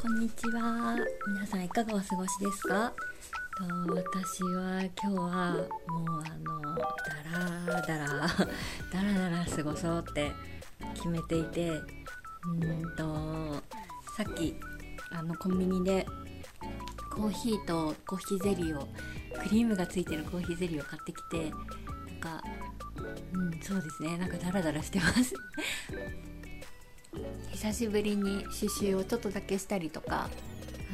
こんにちは。皆さんいかがお過ごしですか？と私は今日はもうあのだらだら だらだら過ごそうって決めていてうんとさっきあのコンビニでコーヒーとコーヒーゼリーをクリームがついてるコーヒーゼリーを買ってきてなんかうんそうですね。なんかダラダラしてます。久しぶりに刺繍をちょっとだけしたりとか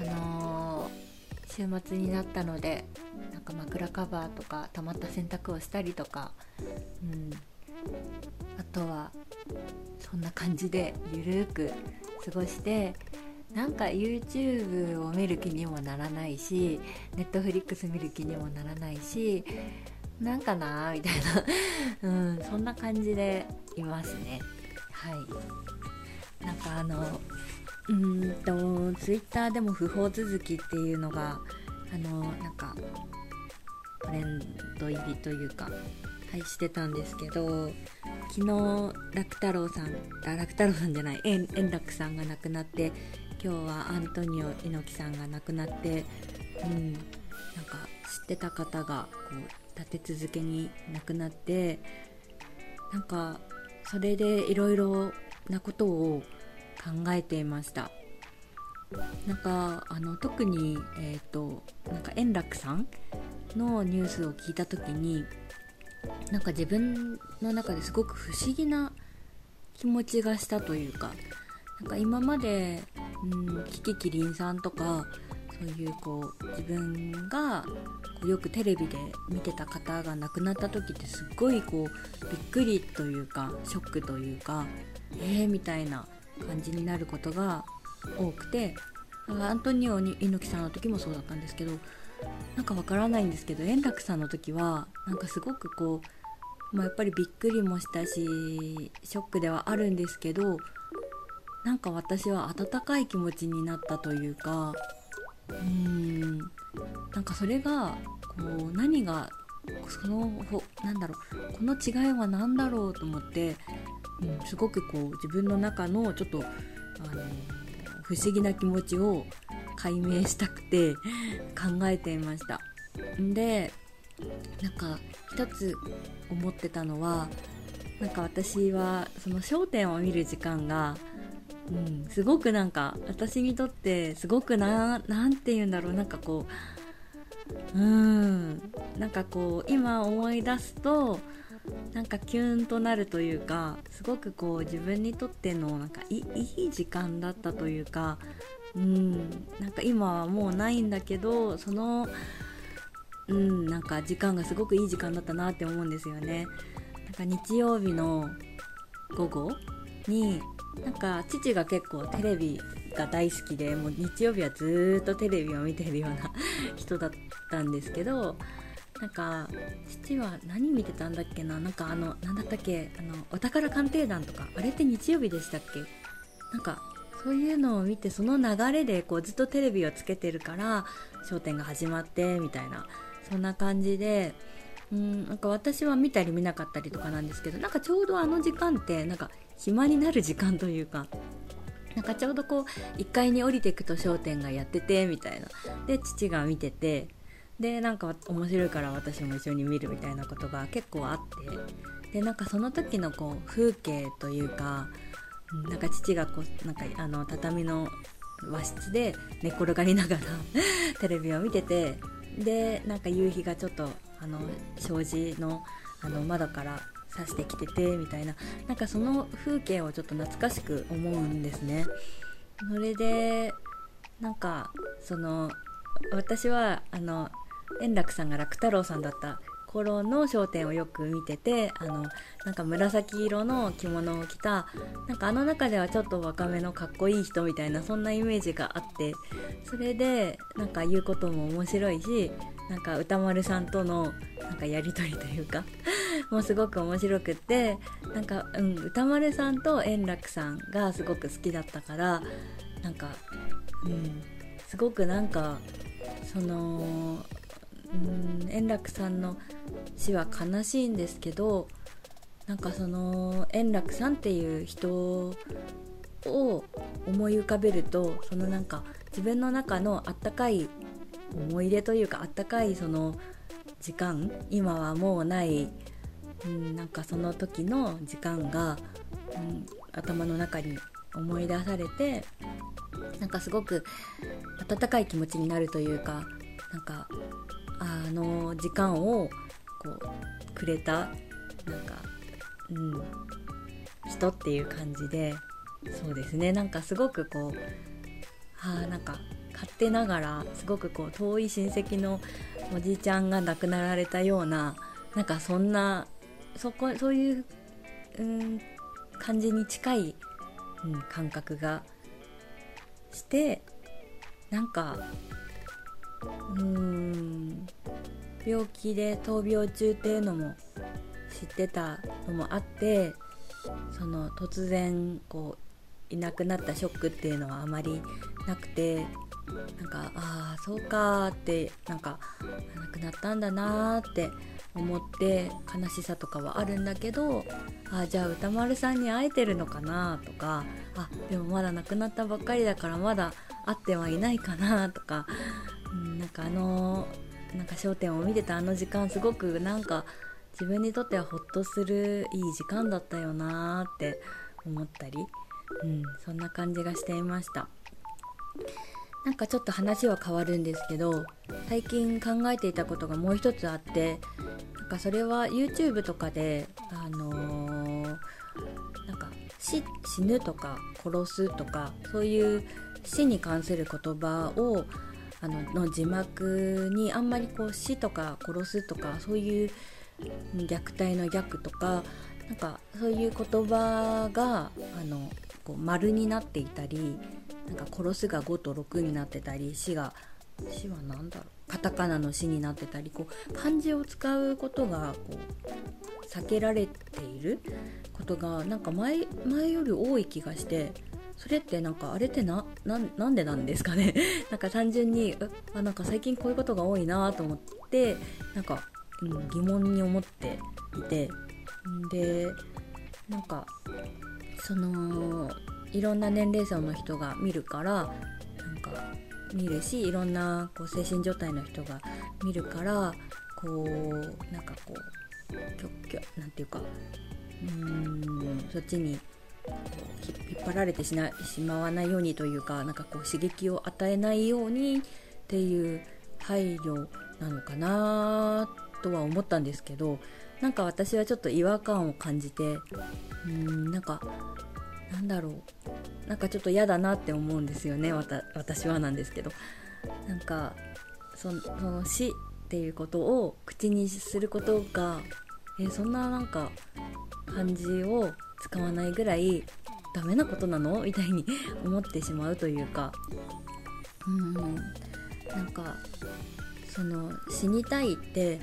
あのー、週末になったのでなんか枕カバーとかたまった洗濯をしたりとか、うん、あとはそんな感じでゆるーく過ごしてなんか YouTube を見る気にもならないし Netflix 見る気にもならないしなんかなーみたいな、うん、そんな感じでいますね。はい。なんかあのうんと Twitter でも不法続きっていうのがあのなんかトレンド入りというかはいしてたんですけど昨日楽太郎さんあ楽太郎さんじゃない円楽さんが亡くなって今日はアントニオ猪木さんが亡くなってうんなんか知ってた方がこう立て続けに亡くなってなんかそれでいろいろなことを考えていました。なんかあの特に、えーと、なんか円楽さんのニュースを聞いた時になんか自分の中ですごく不思議な気持ちがしたというかなんか今まで、うん、キキキリンさんとかそういうこう自分がこうよくテレビで見てた方が亡くなった時ってすっごいこうびっくりというかショックというかえーみたいな感じになることが多くてアントニオ猪木さんの時もそうだったんですけどなんかわからないんですけど円楽さんの時はなんかすごくこう、まあ、やっぱりびっくりもしたしショックではあるんですけどなんか私は温かい気持ちになったというかうーんなんかそれがこう何がそのなんだろうこの違いは何だろうと思って、すごくこう自分の中のちょっとあの不思議な気持ちを解明したくて 考えていました。でなんか一つ思ってたのはなんか私はその焦点を見る時間がうん、すごくなんか私にとってすごくな何て言うんだろうなんかこううんなんかこう今思い出すとなんかキュンとなるというかすごくこう自分にとってのなんかいい時間だったというかうんなんか今はもうないんだけどそのうんなんか時間がすごくいい時間だったなって思うんですよね。なんか日曜日の午後になんか父が結構テレビが大好きでもう日曜日はずっとテレビを見てるような人だったんですけどなんか父は何見てたんだっけな？なんかあの何だったっけ？あのお宝鑑定団とかあれって日曜日でしたっけ？なんかそういうのを見てその流れでこうずっとテレビをつけてるから『笑点』が始まってみたいなそんな感じでうんなんか私は見たり見なかったりとかなんですけどなんかちょうどあの時間ってなんか暇になる時間というかなんかちょうどこう1階に降りていくと商店がやっててみたいな。で父が見ててでなんか面白いから私も一緒に見るみたいなことが結構あってでなんかその時のこう風景というかなんか父がこうなんかあの畳の和室で寝転がりながら テレビを見ててでなんか夕日がちょっとあの障子のあの窓から刺してきててみたいななんかその風景をちょっと懐かしく思うんですね。それでなんかその私はあの円楽さんが楽太郎さんだった頃の『笑点』をよく見ててあのなんか紫色の着物を着たなんかあの中ではちょっと若めのかっこいい人みたいなそんなイメージがあってそれでなんか言うことも面白いしなんか歌丸さんとのなんかやり取りというか もうすごく面白くってなんか、うん、歌丸さんと円楽さんがすごく好きだったからなんか、うん、すごくなんかその、うん、円楽さんの死は悲しいんですけどなんかその円楽さんっていう人を思い浮かべるとそのなんか自分の中のあったかい思い出というかあったかいその時間今はもうない、うん、なんかその時の時間が、うん、頭の中に思い出されてなんかすごく温かい気持ちになるというかなんかの時間をこうくれたなんか、うん、人っていう感じでそうですね。なんかすごくこうあなんか勝手ながらすごくこう遠い親戚のおじいちゃんが亡くなられたようななんかそんなそこそういう、うん、感じに近い、うん、感覚がしてなんかうーん病気で闘病中っていうのも知ってたのもあってその突然こういなくなったショックっていうのはあまりなくてなんかああそうかってなんか亡くなったんだなーって思って悲しさとかはあるんだけどあじゃあ歌丸さんに会えてるのかなとかあでもまだ亡くなったばっかりだからまだ会ってはいないかなとか、うん、なんかあのなんか『笑点』を見てたあの時間すごくなんか自分にとってはホッとするいい時間だったよなって思ったり、うん、そんな感じがしていました。なんかちょっと話は変わるんですけど最近考えていたことがもう一つあってなんかそれは YouTube とかであのー、なんか死死ぬとか殺すとかそういう死に関する言葉をあのの字幕にあんまりこう死とか殺すとかそういう虐待の虐とかなんかそういう言葉があのこう丸になっていたりなんか殺すが5と6になってたり死が死は何だろうカタカナの死になってたりこう漢字を使うことがこう避けられていることがなんか前前より多い気がしてそれってなんかあれってななんでなんですかね？なんか単純にあなんか最近こういうことが多いなと思ってなんか、うん、疑問に思っていて。でなんかそのいろんな年齢層の人が見るからなんか見るしいろんなこう精神状態の人が見るからこうなんかこうきょきょなんていうかうーんそっちに引っ張られてしなしまわないようにというかなんかこう刺激を与えないようにっていう配慮なのかなとは思ったんですけどなんか私はちょっと違和感を感じてうんなんかなんだろう。なんかちょっと嫌だなって思うんですよね。私はなんですけど。なんかその死っていうことを口にすることがえそんななんか漢字を使わないぐらいダメなことなの？みたいに 思ってしまうというか。うんなんかその死にたいって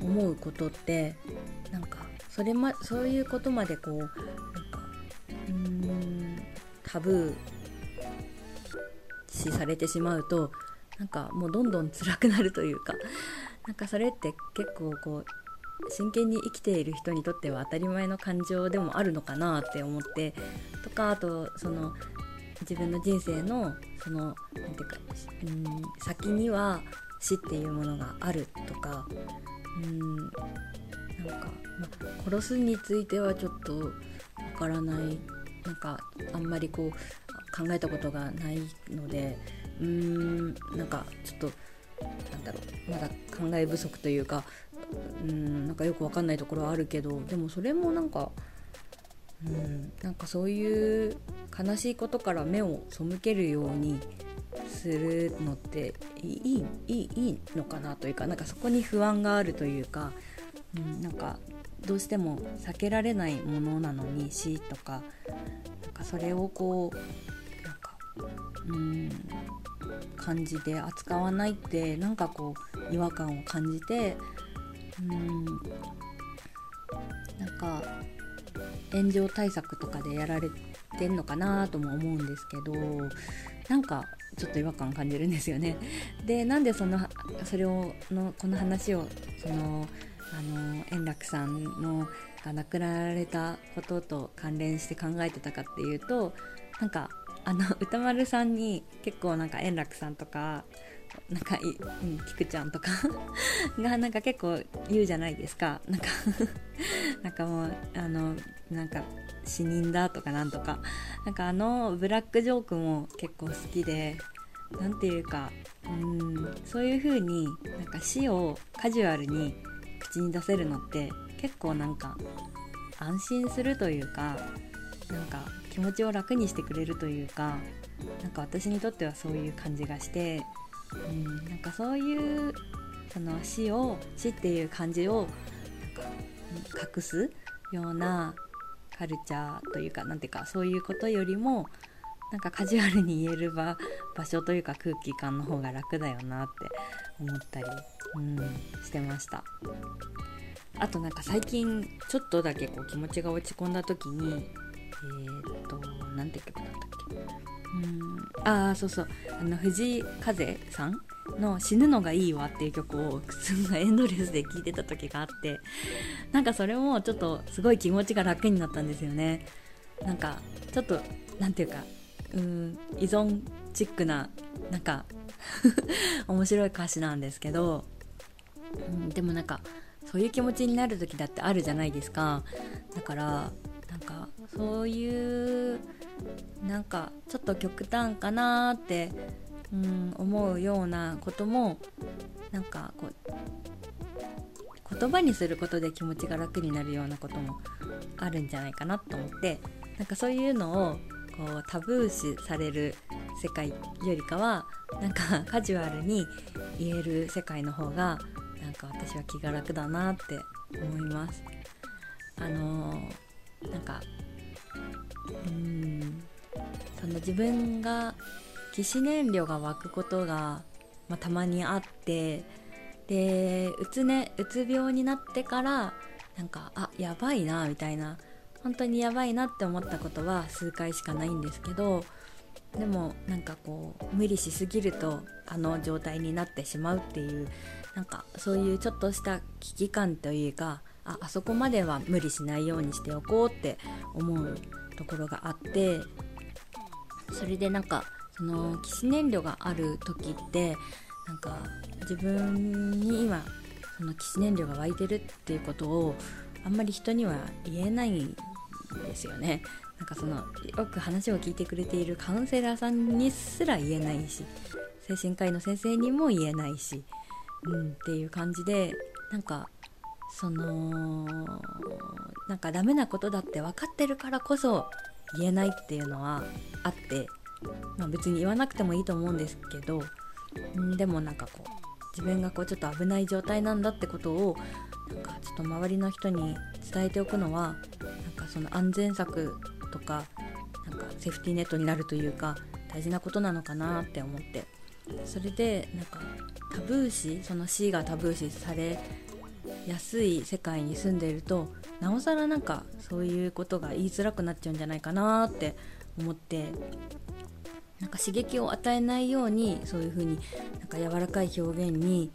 思うことってなんかそれまそういうことまでこうなんかうんタブー視されてしまうとなんかもうどんどん辛くなるというか。なんかそれって結構こう真剣に生きている人にとっては当たり前の感情でもあるのかなって思ってとかあとその自分の人生のその何ていうかうん先には死っていうものがあるとかうんなんか、ま殺すについてはちょっとわからない。なんかあんまりこう考えたことがないのでうーんなんかちょっとなんだろうまだ考え不足というかうんなんかよくわかんないところはあるけどでもそれもなんかうんなんかそういう悲しいことから目を背けるようにするのっていいいいいいのかなというかなんかそこに不安があるというか、うん、なんかどうしても避けられないものなのに死とかなんかそれをこうなんかうん感じで扱わないってなんかこう違和感を感じてうんなんか炎上対策とかでやられてんのかなとも思うんですけどなんかちょっと違和感感じるんですよね。でなんでそのそれをのこの話をそのあの円楽さんのが亡くなられたことと関連して考えてたかっていうとなんかあの歌丸さんに結構なんか円楽さんとかなんかい、うん、菊ちゃんとか がなんか結構言うじゃないですか。なんか なんかもうあのなんか死人だとかなんとか。なんかあのブラックジョークも結構好きで何ていうかうんそういう風になんか死をカジュアルに口に出せるのって結構なんか安心するというかなんか気持ちを楽にしてくれるというかなんか私にとってはそういう感じがしてうんなんかそういうその死を死っていう感じをなんか隠すようなカルチャーというかなんていうかそういうことよりもなんかカジュアルに言える場場所というか空気感の方が楽だよなって思ったり、うん、してました。あとなんか最近ちょっとだけこう気持ちが落ち込んだ時にえー、っと何て曲だったっけ？うん。ああそうそう。あの藤井風さんの「死ぬのがいいわ」っていう曲をすごいエンドレスで聴いてた時があってなんかそれもちょっとすごい気持ちが楽になったんですよね。なんかちょっと何ていうかうん依存チックななんか 面白い歌詞なんですけど、うん、でもなんかそういう気持ちになる時だってあるじゃないですか。だからなんかそういうなんかちょっと極端かなって、うん、思うようなこともなんかこう言葉にすることで気持ちが楽になるようなこともあるんじゃないかなと思ってなんかそういうのをこうタブー視される世界よりかはなんかカジュアルに言える世界の方がなんか私は気が楽だなって思います。あのー、なんかうんその自分が起死燃料が湧くことが、まあ、たまにあってでうつ,、ね、うつ病になってからなんかあやばいなみたいな本当にやばいなって思ったことは数回しかないんですけどでもなんかこう無理しすぎるとあの状態になってしまうっていうなんかそういうちょっとした危機感というかああそこまでは無理しないようにしておこうって思うところがあってそれでなんかその起死燃料がある時ってなんか自分に今その起死燃料が湧いてるっていうことをあんまり人には言えないんですよね。なんかそのよく話を聞いてくれているカウンセラーさんにすら言えないし精神科医の先生にも言えないし、うん、っていう感じでなんかそのなんかダメなことだって分かってるからこそ言えないっていうのはあって、まあ、別に言わなくてもいいと思うんですけど、ん、でもなんかこう自分がこうちょっと危ない状態なんだってことをなんかちょっと周りの人に伝えておくのはなんかその安全策とかなんかセーフティーネットになるというか大事なことなのかなって思って。それでなんかタブー視その C がタブー視されやすい世界に住んでいるとなおさらなんかそういうことが言いづらくなっちゃうんじゃないかなって思ってなんか刺激を与えないようにそういう風になんか柔らかい表現に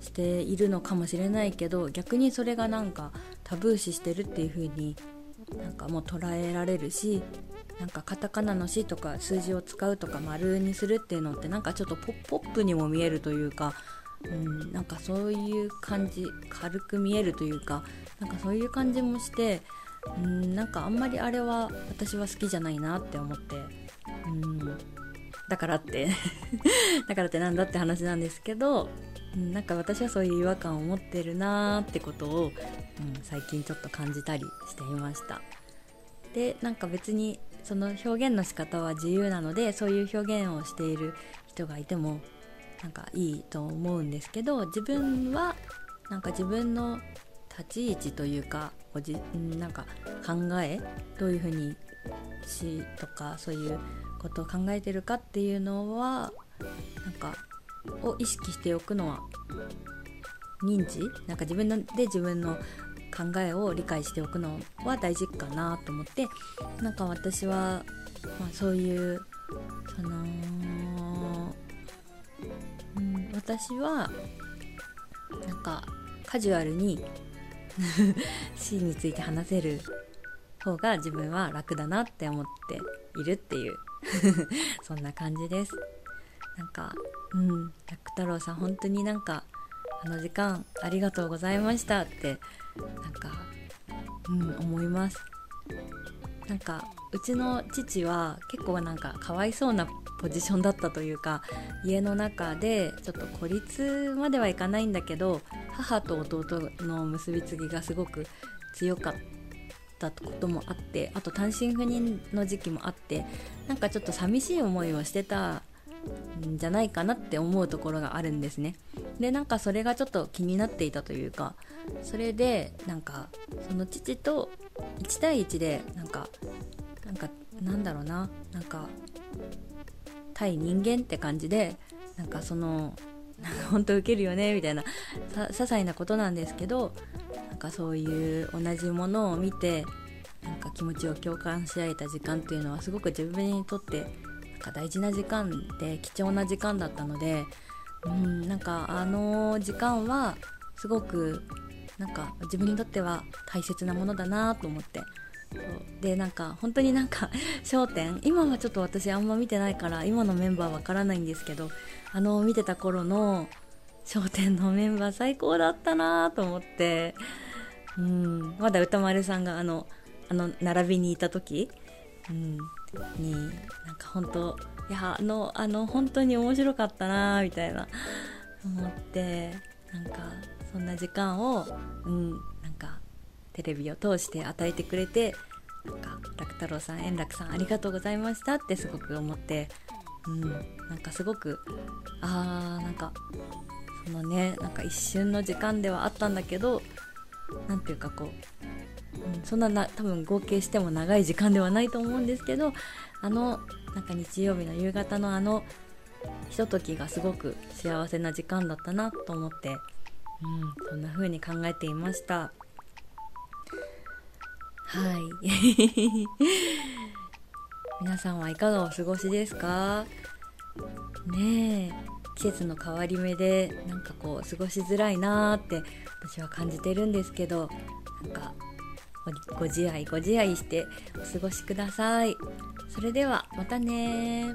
しているのかもしれないけど逆にそれがなんかタブー視してるっていう風になんかもう捉えられるしなんかカタカナの「し」とか数字を使うとか丸にするっていうのってなんかちょっとポップにも見えるというか、うん、なんかそういう感じ軽く見えるというかなんかそういう感じもしてうんなんかあんまりあれは私は好きじゃないなって思ってうんだからって だからってなんだって話なんですけど、うん、なんか私はそういう違和感を持ってるなーってことを、うん、最近ちょっと感じたりしていました。でなんか別にその表現の仕方は自由なのでそういう表現をしている人がいてもなんかいいと思うんですけど自分はなんか自分の立ち位置というかおじなんか考えどういうふうにしとかそういうことを考えてるかっていうのはなんかを意識しておくのは認知？なんか自分で自分の考えを理解しておくのは大事かなと思ってなんか私は、まあ、そういうその、私はなんかカジュアルに C について話せる方が自分は楽だなって思っているっていう そんな感じです。なんかうん楽太郎さん本当になんかあの時間ありがとうございましたってなんかうん思います。なんかうちの父は結構なんかかわいそうなポジションだったというか家の中でちょっと孤立まではいかないんだけど母と弟の結びつきがすごく強かったこともあってあと単身赴任の時期もあってなんかちょっと寂しい思いをしてたんじゃないかなって思うところがあるんですね。でなんかそれがちょっと気になっていたというかそれでなんかその父と1対1でなんかなんかなんだろうななんか対人間って感じでなんかそのなんか本当ウケるよねみたいなさ些細なことなんですけどなんかそういう同じものを見てなんか気持ちを共感し合えた時間っていうのはすごく自分にとってなんか大事な時間で貴重な時間だったのでうんなんかあの時間はすごくなんか自分にとっては大切なものだなと思ってでなんか本当になんか『笑点』今はちょっと私あんま見てないから今のメンバーわからないんですけどあの見てた頃の『笑点』のメンバー最高だったなと思ってうん。まだ歌丸さんがあのあの並びにいた時、うん、になんか本当いやあのあの本当に面白かったなみたいな思ってなんかそんな時間を、うん、なんかテレビを通して与えてくれてなんか楽太郎さん円楽さんありがとうございましたってすごく思って、うん、なんかすごくあーなんかそのねなんか一瞬の時間ではあったんだけど何ていうかこう、うん、そんなな多分合計しても長い時間ではないと思うんですけどあのなんか日曜日の夕方のあのひとときがすごく幸せな時間だったなと思ってうん、そんな風に考えていました。はい。皆さんはいかがお過ごしですか？ねえ。季節の変わり目でなんかこう過ごしづらいなーって私は感じてるんですけどなんかご自愛ご自愛してお過ごしください。それではまたね